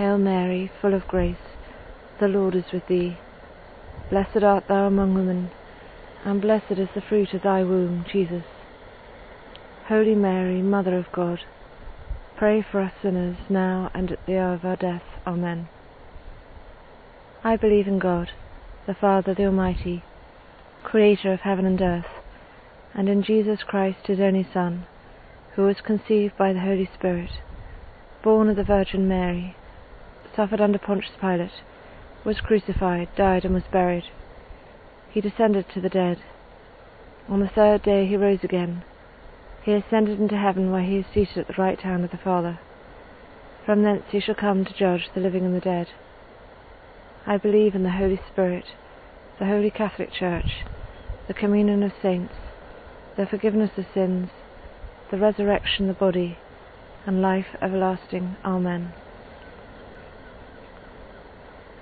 Hail Mary, full of grace, the Lord is with thee. Blessed art thou among women, and blessed is the fruit of thy womb, Jesus. Holy Mary, Mother of God, pray for us sinners, now and at the hour of our death. Amen. I believe in God, the Father, the Almighty, creator of heaven and earth, and in Jesus Christ, his only Son, who was conceived by the Holy Spirit, born of the Virgin Mary, suffered under Pontius Pilate, was crucified, died, and was buried. He descended to the dead. On the third day he rose again. He ascended into heaven, where he is seated at the right hand of the Father. From thence he shall come to judge the living and the dead. I believe in the Holy Spirit, the Holy Catholic Church, the communion of saints, the forgiveness of sins, the resurrection of the body, and life everlasting. Amen.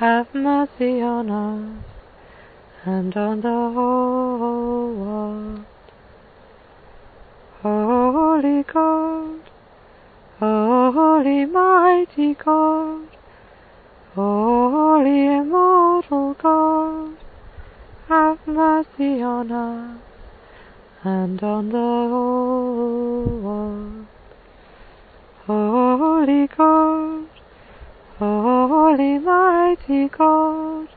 have mercy on us and on the whole world. Holy God, holy mighty God, holy immortal God, have mercy on us and on the whole world. Holy God, holy mighty God,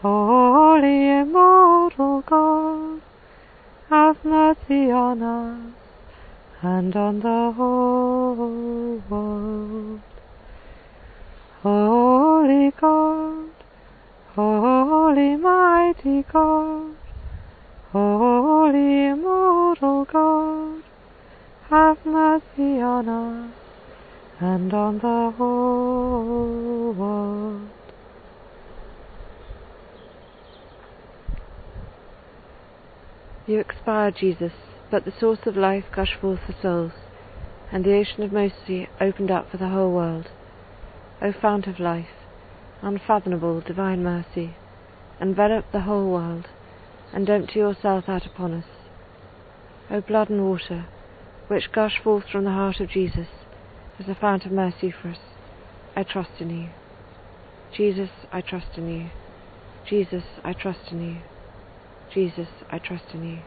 holy immortal God, have mercy on us and on the whole world. Holy God, holy mighty God, holy immortal God, have mercy on us and on the whole world. You expired, Jesus, but the source of life gushed forth for souls, and the ocean of mercy opened up for the whole world. O fount of life, unfathomable divine mercy, envelop the whole world, and empty yourself out upon us. O blood and water, which gush forth from the heart of Jesus as a fount of mercy for us, I trust in you. Jesus, I trust in you. Jesus, I trust in you. Jesus, I trust in you.